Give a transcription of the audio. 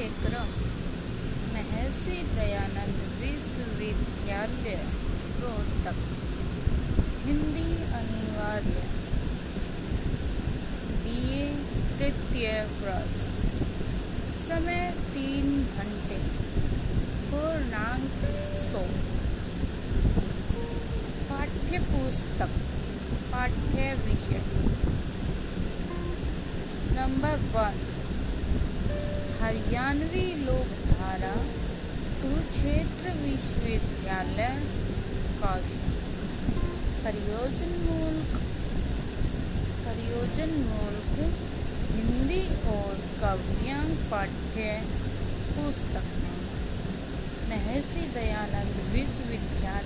पाठ्यक्रम महर्षि दयानंद विश्वविद्यालय, रोहतक। हिंदी अनिवार्य। बीए तृतीय वर्ष समय तीन घंटे। पूर्णांक सौ। पाठ्य पुस्तक पाठ्य विषय नंबर वन हरियाणवी लोकधारा, कुरुक्षेत्र विश्वविद्यालय, कौशल। परियोजन मुल्क परियोजन मुल्क, हिंदी और काव्यांग पाठ्य पुस्तक। महर्षि दयानंद विश्वविद्यालय